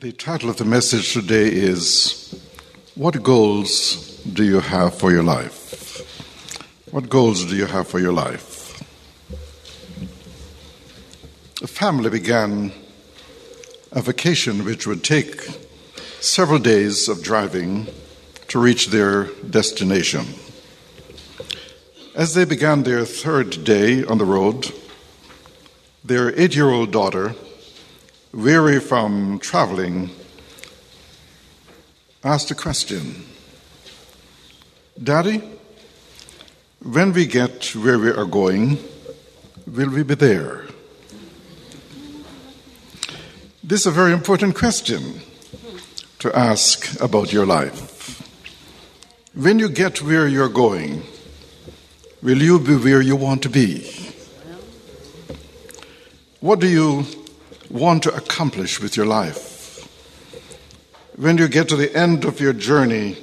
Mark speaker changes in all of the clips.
Speaker 1: The title of the message today is What Goals Do You Have for Your Life? What goals do you have for your life? A family began a vacation which would take several days of driving to reach their destination. As they began their third day on the road, their eight year old daughter weary from traveling, asked a question Daddy, when we get where we are going, will we be there? This is a very important question to ask about your life. When you get where you're going, will you be where you want to be? What do you want to accomplish with your life. When you get to the end of your journey,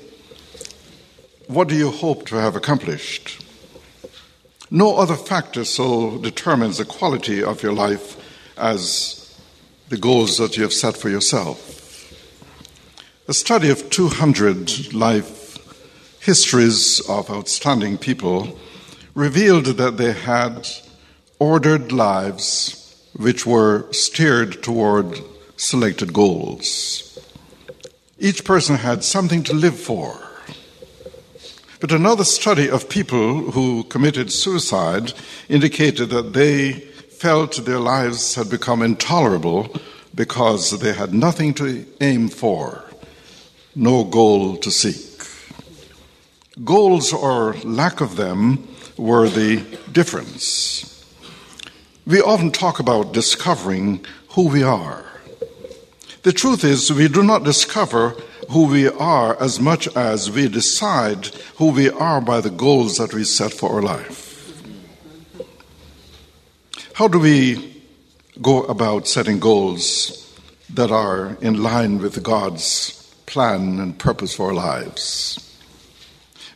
Speaker 1: what do you hope to have accomplished? No other factor so determines the quality of your life as the goals that you have set for yourself. A study of 200 life histories of outstanding people revealed that they had ordered lives which were steered toward selected goals. Each person had something to live for. But another study of people who committed suicide indicated that they felt their lives had become intolerable because they had nothing to aim for, no goal to seek. Goals or lack of them were the difference. We often talk about discovering who we are. The truth is, we do not discover who we are as much as we decide who we are by the goals that we set for our life. How do we go about setting goals that are in line with God's plan and purpose for our lives?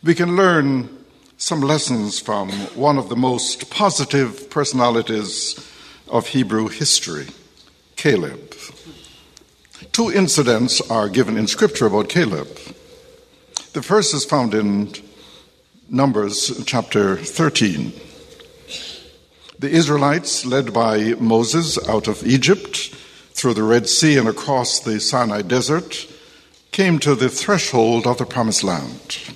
Speaker 1: We can learn some lessons from one of the most positive personalities of Hebrew history, Caleb. Two incidents are given in Scripture about Caleb. The first is found in Numbers chapter 13. The Israelites, led by Moses out of Egypt through the Red Sea and across the Sinai desert, came to the threshold of the Promised Land.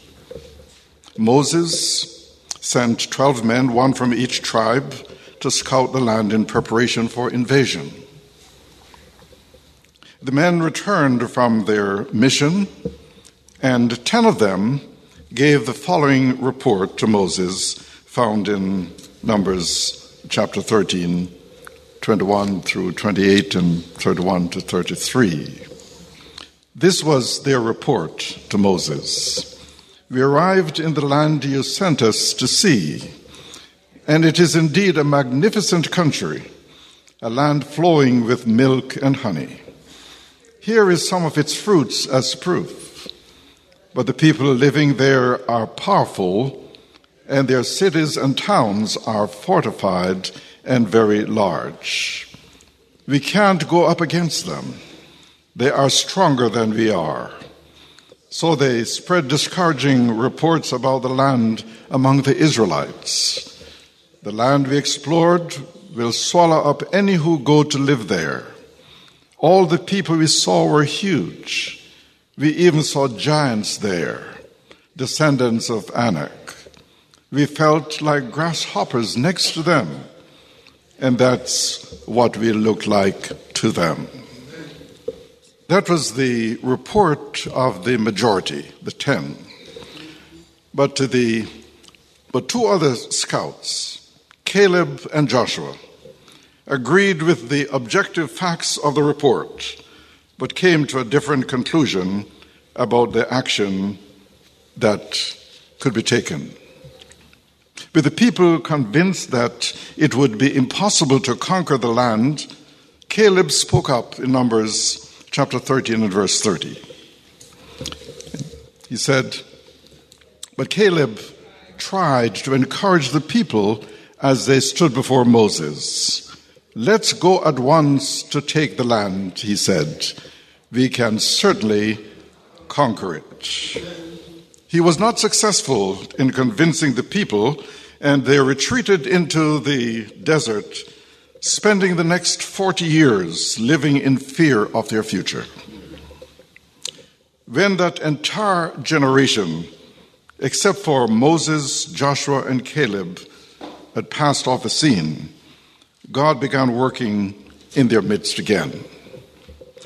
Speaker 1: Moses sent 12 men, one from each tribe, to scout the land in preparation for invasion. The men returned from their mission, and 10 of them gave the following report to Moses, found in Numbers chapter 13, 21 through 28, and 31 to 33. This was their report to Moses. We arrived in the land you sent us to see, and it is indeed a magnificent country, a land flowing with milk and honey. Here is some of its fruits as proof. But the people living there are powerful, and their cities and towns are fortified and very large. We can't go up against them. They are stronger than we are. So they spread discouraging reports about the land among the Israelites. The land we explored will swallow up any who go to live there. All the people we saw were huge. We even saw giants there, descendants of Anak. We felt like grasshoppers next to them, and that's what we looked like to them. That was the report of the majority, the ten. But to the but two other scouts, Caleb and Joshua, agreed with the objective facts of the report but came to a different conclusion about the action that could be taken. With the people convinced that it would be impossible to conquer the land, Caleb spoke up in Numbers chapter 13 and verse 30. He said, But Caleb tried to encourage the people as they stood before Moses. Let's go at once to take the land, he said. We can certainly conquer it. He was not successful in convincing the people, and they retreated into the desert, spending the next 40 years living in fear of their future. When that entire generation, except for Moses, Joshua, and Caleb, had passed off the scene, God began working in their midst again.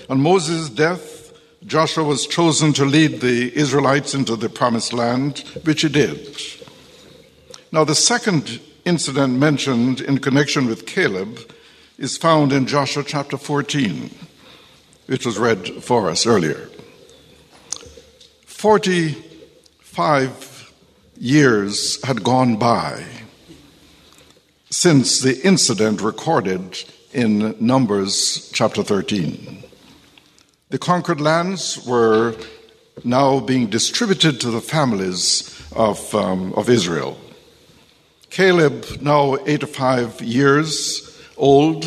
Speaker 1: On Moses' death, Joshua was chosen to lead the Israelites into the promised land, which he did. Now, the second incident mentioned in connection with Caleb is found in Joshua chapter 14, which was read for us earlier. 45 years had gone by since the incident recorded in Numbers chapter 13. The conquered lands were now being distributed to the families of, um, of Israel. Caleb, now 85 years old,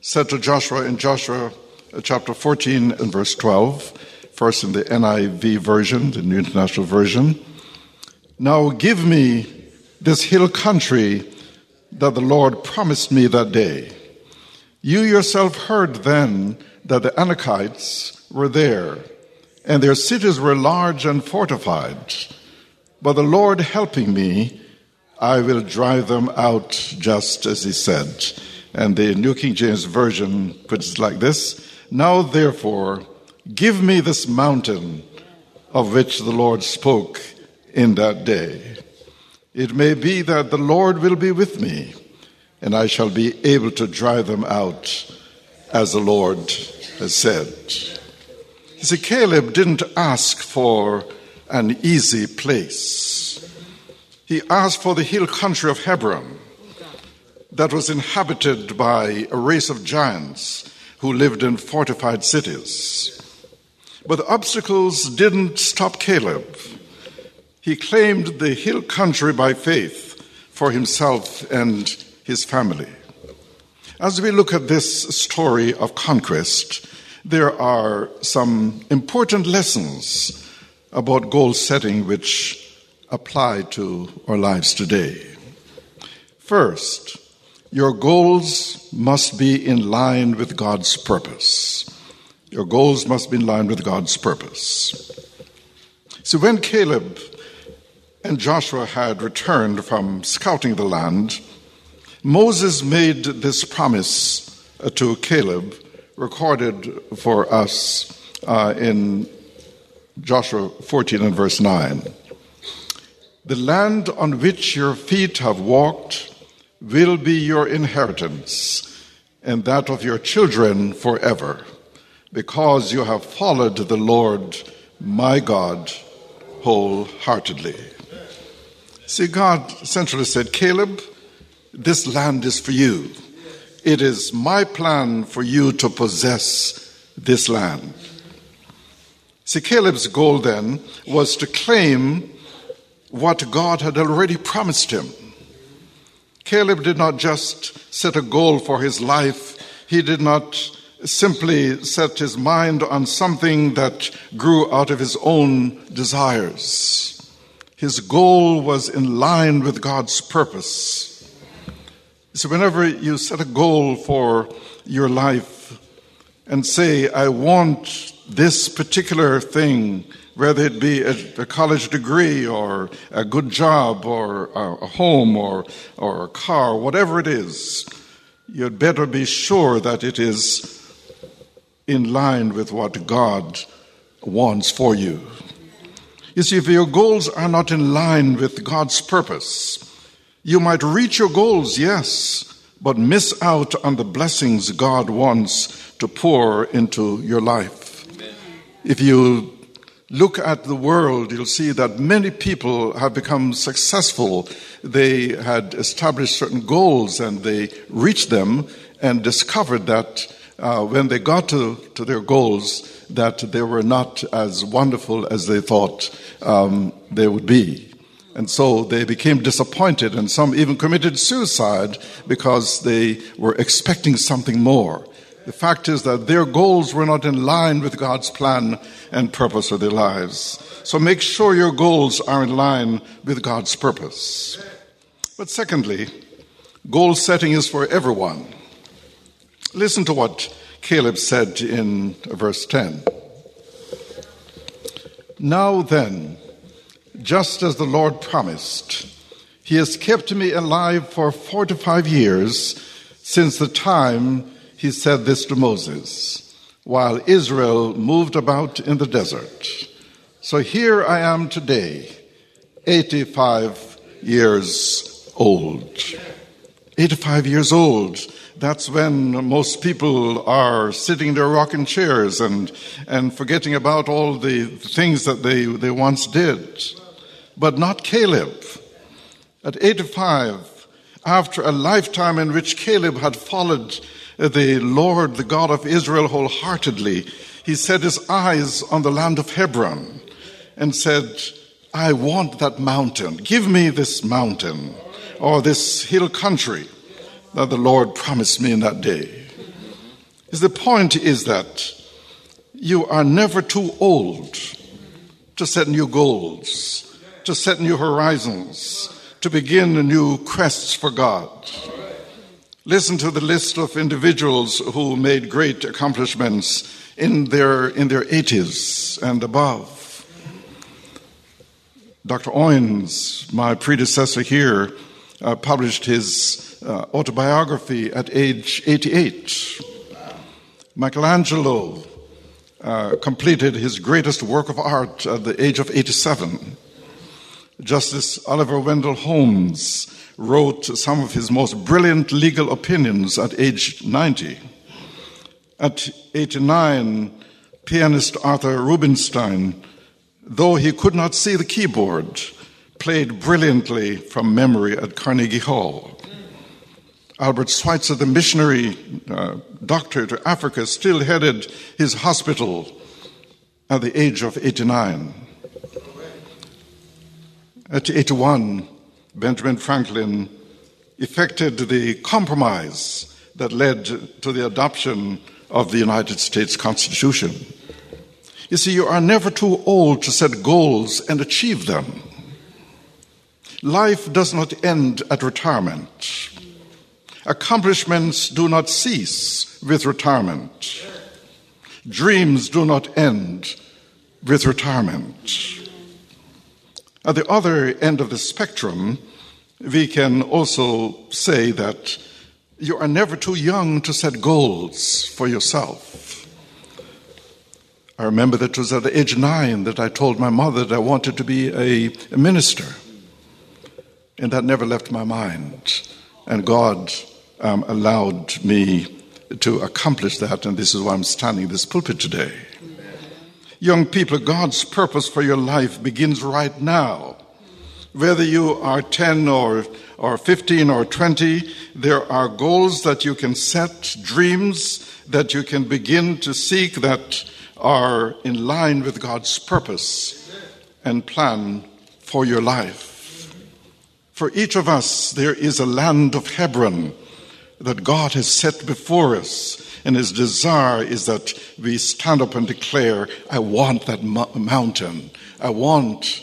Speaker 1: said to Joshua in Joshua uh, chapter 14 and verse 12, first in the NIV version, the New International Version, Now give me this hill country that the Lord promised me that day. You yourself heard then that the Anakites were there, and their cities were large and fortified. But the Lord helping me, I will drive them out just as he said. And the New King James Version puts it like this Now therefore, give me this mountain of which the Lord spoke in that day. It may be that the Lord will be with me, and I shall be able to drive them out as the Lord has said. You see, Caleb didn't ask for an easy place. He asked for the hill country of Hebron that was inhabited by a race of giants who lived in fortified cities. But the obstacles didn't stop Caleb. He claimed the hill country by faith for himself and his family. As we look at this story of conquest, there are some important lessons about goal setting which apply to our lives today. First, your goals must be in line with God's purpose. Your goals must be in line with God's purpose. So when Caleb and Joshua had returned from scouting the land, Moses made this promise uh, to Caleb, recorded for us uh, in Joshua 14 and verse 9. The land on which your feet have walked will be your inheritance and that of your children forever, because you have followed the Lord my God wholeheartedly. See, God essentially said, Caleb, this land is for you. It is my plan for you to possess this land. See, Caleb's goal then was to claim what God had already promised him. Caleb did not just set a goal for his life, he did not simply set his mind on something that grew out of his own desires. His goal was in line with God's purpose. So, whenever you set a goal for your life and say, I want this particular thing, whether it be a, a college degree or a good job or a, a home or, or a car, whatever it is, you'd better be sure that it is in line with what God wants for you. You see, if your goals are not in line with God's purpose, you might reach your goals, yes, but miss out on the blessings God wants to pour into your life. Amen. If you look at the world, you'll see that many people have become successful. They had established certain goals and they reached them and discovered that uh, when they got to, to their goals, that they were not as wonderful as they thought um, they would be. And so they became disappointed, and some even committed suicide because they were expecting something more. The fact is that their goals were not in line with God's plan and purpose of their lives. So make sure your goals are in line with God's purpose. But secondly, goal setting is for everyone. Listen to what Caleb said in verse 10. Now then, just as the Lord promised, He has kept me alive for 45 years since the time He said this to Moses, while Israel moved about in the desert. So here I am today, 85 years old. 85 years old that's when most people are sitting in their rocking chairs and, and forgetting about all the things that they, they once did. But not Caleb. At 85, after a lifetime in which Caleb had followed the Lord, the God of Israel, wholeheartedly, he set his eyes on the land of Hebron and said, I want that mountain. Give me this mountain or this hill country that the Lord promised me in that day. Is the point is that you are never too old to set new goals, to set new horizons, to begin new quests for God. Listen to the list of individuals who made great accomplishments in their, in their 80s and above. Dr. Owens, my predecessor here, uh, published his uh, autobiography at age 88. Michelangelo uh, completed his greatest work of art at the age of 87. Justice Oliver Wendell Holmes wrote some of his most brilliant legal opinions at age 90. At 89, pianist Arthur Rubinstein, though he could not see the keyboard, played brilliantly from memory at Carnegie Hall. Albert Schweitzer, the missionary uh, doctor to Africa, still headed his hospital at the age of 89. At 81, Benjamin Franklin effected the compromise that led to the adoption of the United States Constitution. You see, you are never too old to set goals and achieve them. Life does not end at retirement. Accomplishments do not cease with retirement. Dreams do not end with retirement. At the other end of the spectrum, we can also say that you are never too young to set goals for yourself. I remember that it was at age nine that I told my mother that I wanted to be a, minister. And that never left my mind. And God um, allowed me to accomplish that, and this is why I'm standing in this pulpit today. Young people, God's purpose for your life begins right now. Whether you are 10 or, or 15 or 20, there are goals that you can set, dreams that you can begin to seek that are in line with God's purpose and plan for your life. For each of us, there is a land of Hebron that God has set before us. And his desire is that we stand up and declare, I want that mountain. I want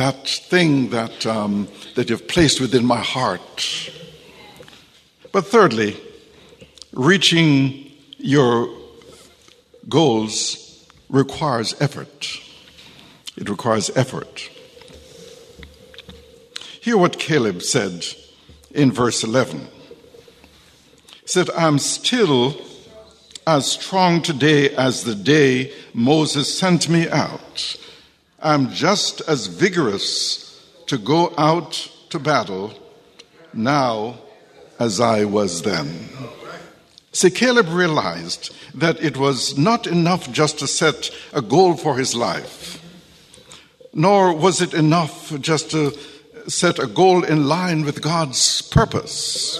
Speaker 1: that thing that, um, that you've placed within my heart. But thirdly, reaching your goals requires effort. It requires effort. Hear what Caleb said in verse 11 He said, I'm still as strong today as the day Moses sent me out. I'm just as vigorous to go out to battle now as I was then. See, Caleb realized that it was not enough just to set a goal for his life, nor was it enough just to set a goal in line with God's purpose.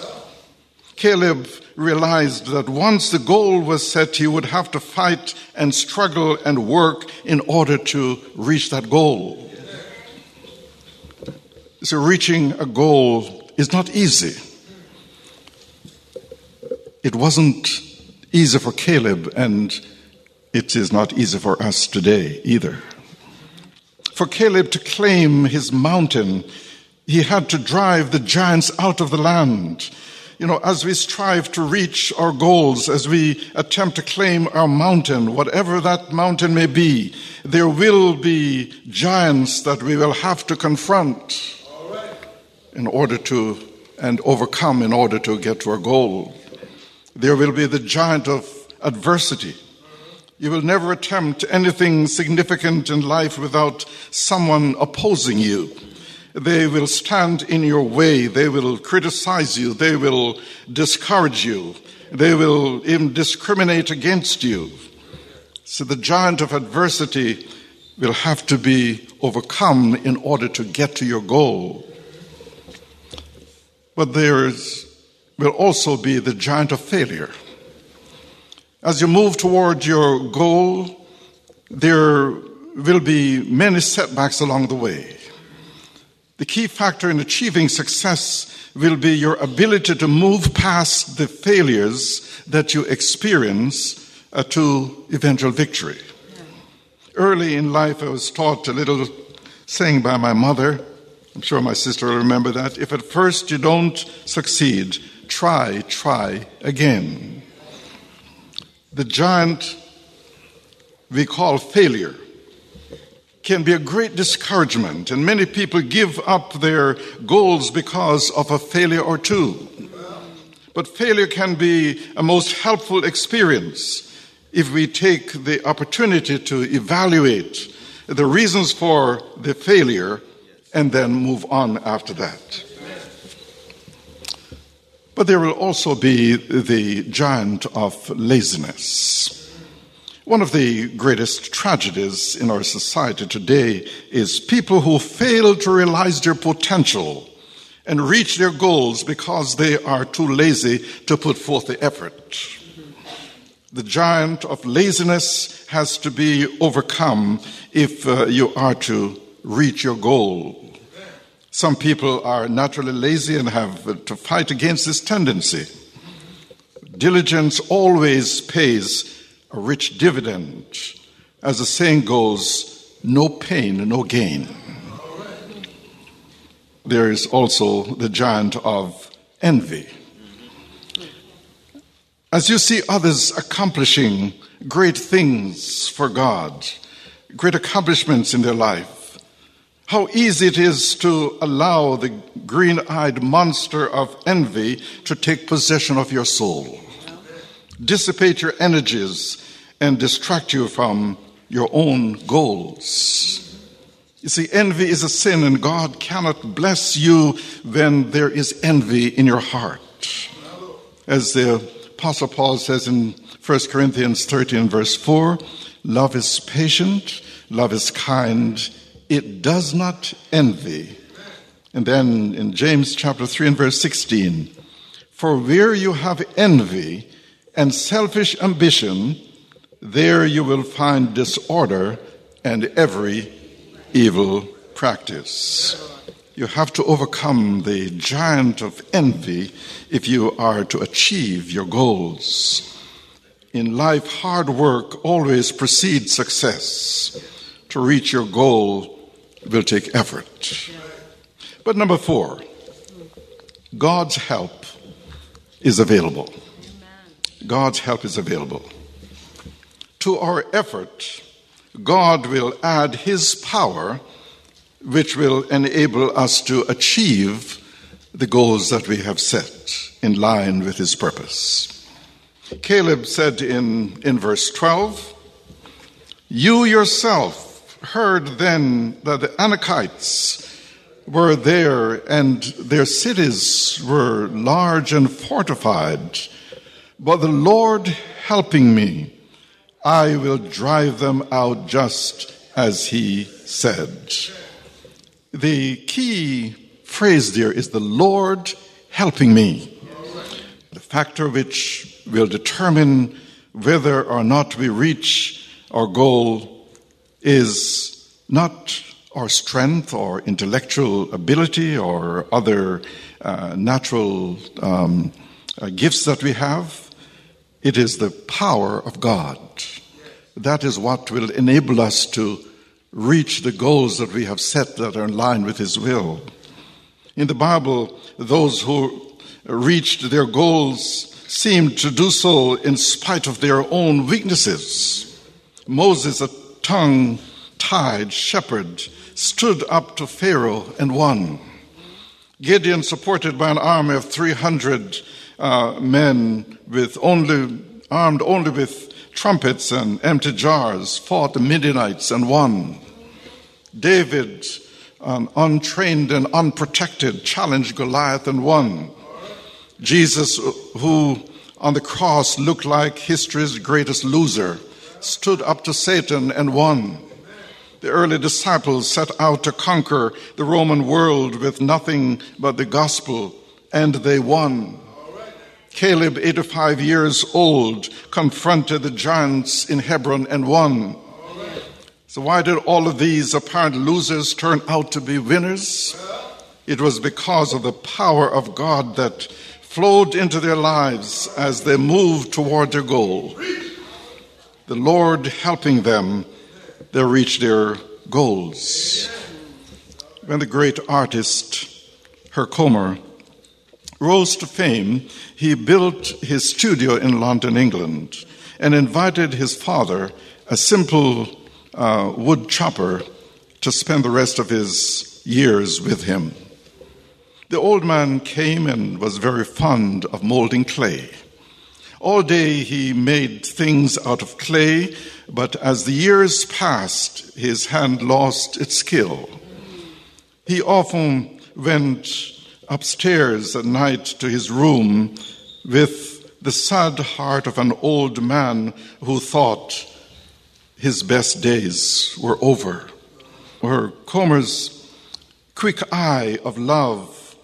Speaker 1: Caleb realized that once the goal was set, he would have to fight and struggle and work in order to reach that goal. So, reaching a goal is not easy. It wasn't easy for Caleb, and it is not easy for us today either. For Caleb to claim his mountain, he had to drive the giants out of the land. You know, as we strive to reach our goals, as we attempt to claim our mountain, whatever that mountain may be, there will be giants that we will have to confront in order to and overcome in order to get to our goal. There will be the giant of adversity. You will never attempt anything significant in life without someone opposing you. They will stand in your way. They will criticize you. They will discourage you. They will even discriminate against you. So the giant of adversity will have to be overcome in order to get to your goal. But there is, will also be the giant of failure. As you move toward your goal, there will be many setbacks along the way. The key factor in achieving success will be your ability to move past the failures that you experience uh, to eventual victory. Early in life, I was taught a little saying by my mother I'm sure my sister will remember that. If at first you don't succeed, try, try again. The giant we call failure can be a great discouragement, and many people give up their goals because of a failure or two. But failure can be a most helpful experience if we take the opportunity to evaluate the reasons for the failure and then move on after that. But there will also be the giant of laziness. One of the greatest tragedies in our society today is people who fail to realize their potential and reach their goals because they are too lazy to put forth the effort. The giant of laziness has to be overcome if uh, you are to reach your goal. Some people are naturally lazy and have to fight against this tendency. Diligence always pays a rich dividend. As the saying goes, no pain, no gain. There is also the giant of envy. As you see others accomplishing great things for God, great accomplishments in their life, how easy it is to allow the green eyed monster of envy to take possession of your soul, dissipate your energies, and distract you from your own goals. You see, envy is a sin, and God cannot bless you when there is envy in your heart. As the Apostle Paul says in 1 Corinthians 13, verse 4 love is patient, love is kind it does not envy. And then in James chapter 3 and verse 16, for where you have envy and selfish ambition, there you will find disorder and every evil practice. You have to overcome the giant of envy if you are to achieve your goals. In life, hard work always precedes success. To reach your goal, will take effort. But number four, God's help is available. God's help is available. To our effort, God will add His power, which will enable us to achieve the goals that we have set in line with His purpose. Caleb said in, in verse 12, You yourself heard then that the Anakites were there, and their cities were large and fortified. But the Lord helping me, I will drive them out just as he said. The key phrase there is the Lord helping me. The factor which will determine whether or not we reach our goal is not our strength or intellectual ability or other uh, natural um, uh, gifts that we have. It is the power of God. That is what will enable us to reach the goals that we have set that are in line with His will. In the Bible, those who reached their goals seemed to do so in spite of their own weaknesses. Moses, a tongue tied shepherd, stood up to Pharaoh and won. Gideon, supported by an army of 300 uh, men with only, armed only with trumpets and empty jars, fought the Midianites and won. David, untrained and unprotected, challenged Goliath and won. Jesus, who on the cross looked like history's greatest loser, stood up to Satan and won. The early disciples set out to conquer the Roman world with nothing but the gospel, and they won. Caleb, 85 years old, confronted the giants in Hebron and won. So, why did all of these apparent losers turn out to be winners? It was because of the power of God that flowed into their lives as they moved toward their goal. The Lord helping them, they reached their goals. When the great artist Herkomer rose to fame, he built his studio in London, England, and invited his father, a simple uh, wood chopper, to spend the rest of his years with him. The old man came and was very fond of molding clay. All day he made things out of clay, but as the years passed, his hand lost its skill. He often went upstairs at night to his room with the sad heart of an old man who thought his best days were over. Herkomer's quick eye of love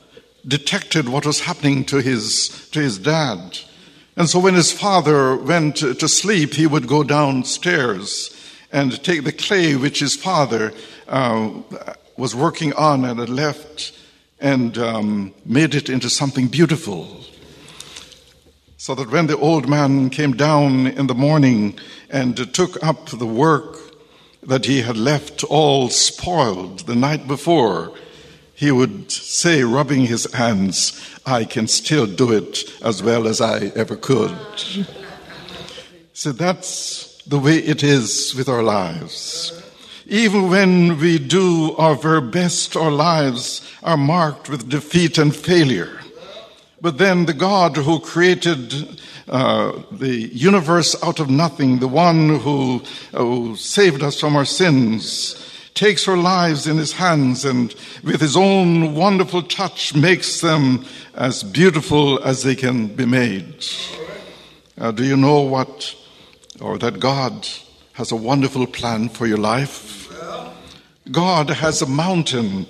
Speaker 1: detected what was happening to his, to his dad. And so when his father went to sleep, he would go downstairs and take the clay which his father uh, was working on and had left and um, made it into something beautiful. So that when the old man came down in the morning and took up the work that he had left all spoiled the night before, he would say, rubbing his hands, I can still do it as well as I ever could. So that's the way it is with our lives. Even when we do our very best, our lives are marked with defeat and failure. But then the God who created uh, the universe out of nothing, the one who, uh, who saved us from our sins, takes our lives in his hands and with his own wonderful touch makes them as beautiful as they can be made. Uh, do you know what, or that God has a wonderful plan for your life? God has a mountain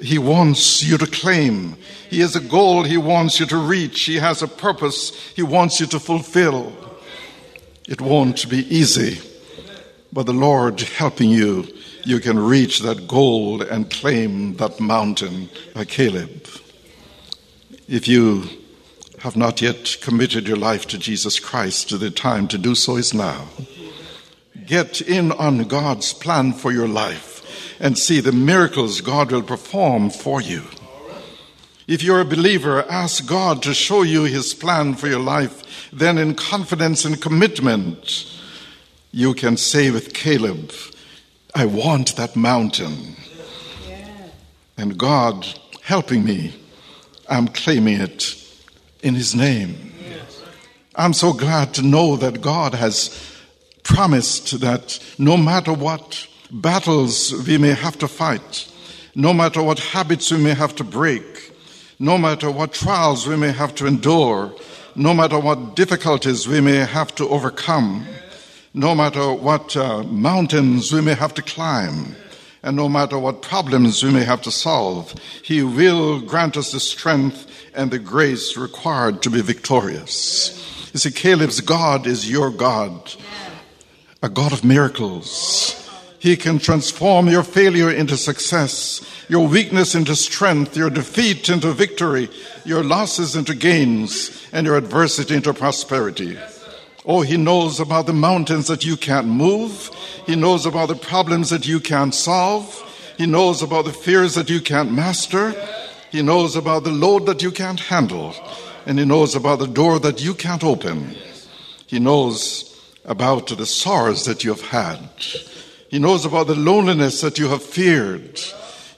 Speaker 1: he wants you to claim. He has a goal he wants you to reach. He has a purpose he wants you to fulfill. It won't be easy, but the Lord helping you you can reach that goal and claim that mountain by Caleb. If you have not yet committed your life to Jesus Christ, the time to do so is now. Get in on God's plan for your life and see the miracles God will perform for you. If you're a believer, ask God to show you his plan for your life. Then, in confidence and commitment, you can say with Caleb, I want that mountain. And God helping me, I'm claiming it in His name. I'm so glad to know that God has promised that no matter what battles we may have to fight, no matter what habits we may have to break, no matter what trials we may have to endure, no matter what difficulties we may have to overcome, no matter what uh, mountains we may have to climb, and no matter what problems we may have to solve, He will grant us the strength and the grace required to be victorious. You see, Caleb's God is your God, a God of miracles. He can transform your failure into success, your weakness into strength, your defeat into victory, your losses into gains, and your adversity into prosperity. Oh, he knows about the mountains that you can't move. He knows about the problems that you can't solve. He knows about the fears that you can't master. He knows about the load that you can't handle. And he knows about the door that you can't open. He knows about the sorrows that you have had. He knows about the loneliness that you have feared.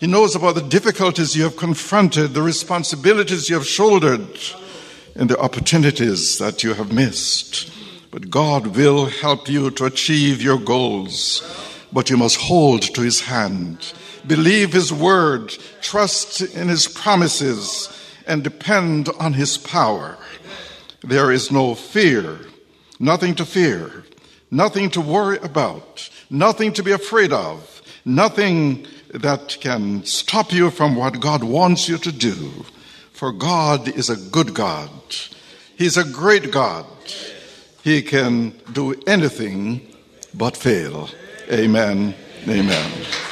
Speaker 1: He knows about the difficulties you have confronted, the responsibilities you have shouldered, and the opportunities that you have missed. But God will help you to achieve your goals. But you must hold to His hand, believe His word, trust in His promises, and depend on His power. There is no fear, nothing to fear, nothing to worry about, nothing to be afraid of, nothing that can stop you from what God wants you to do. For God is a good God. He's a great God. He can do anything but fail. Amen. Amen.
Speaker 2: Three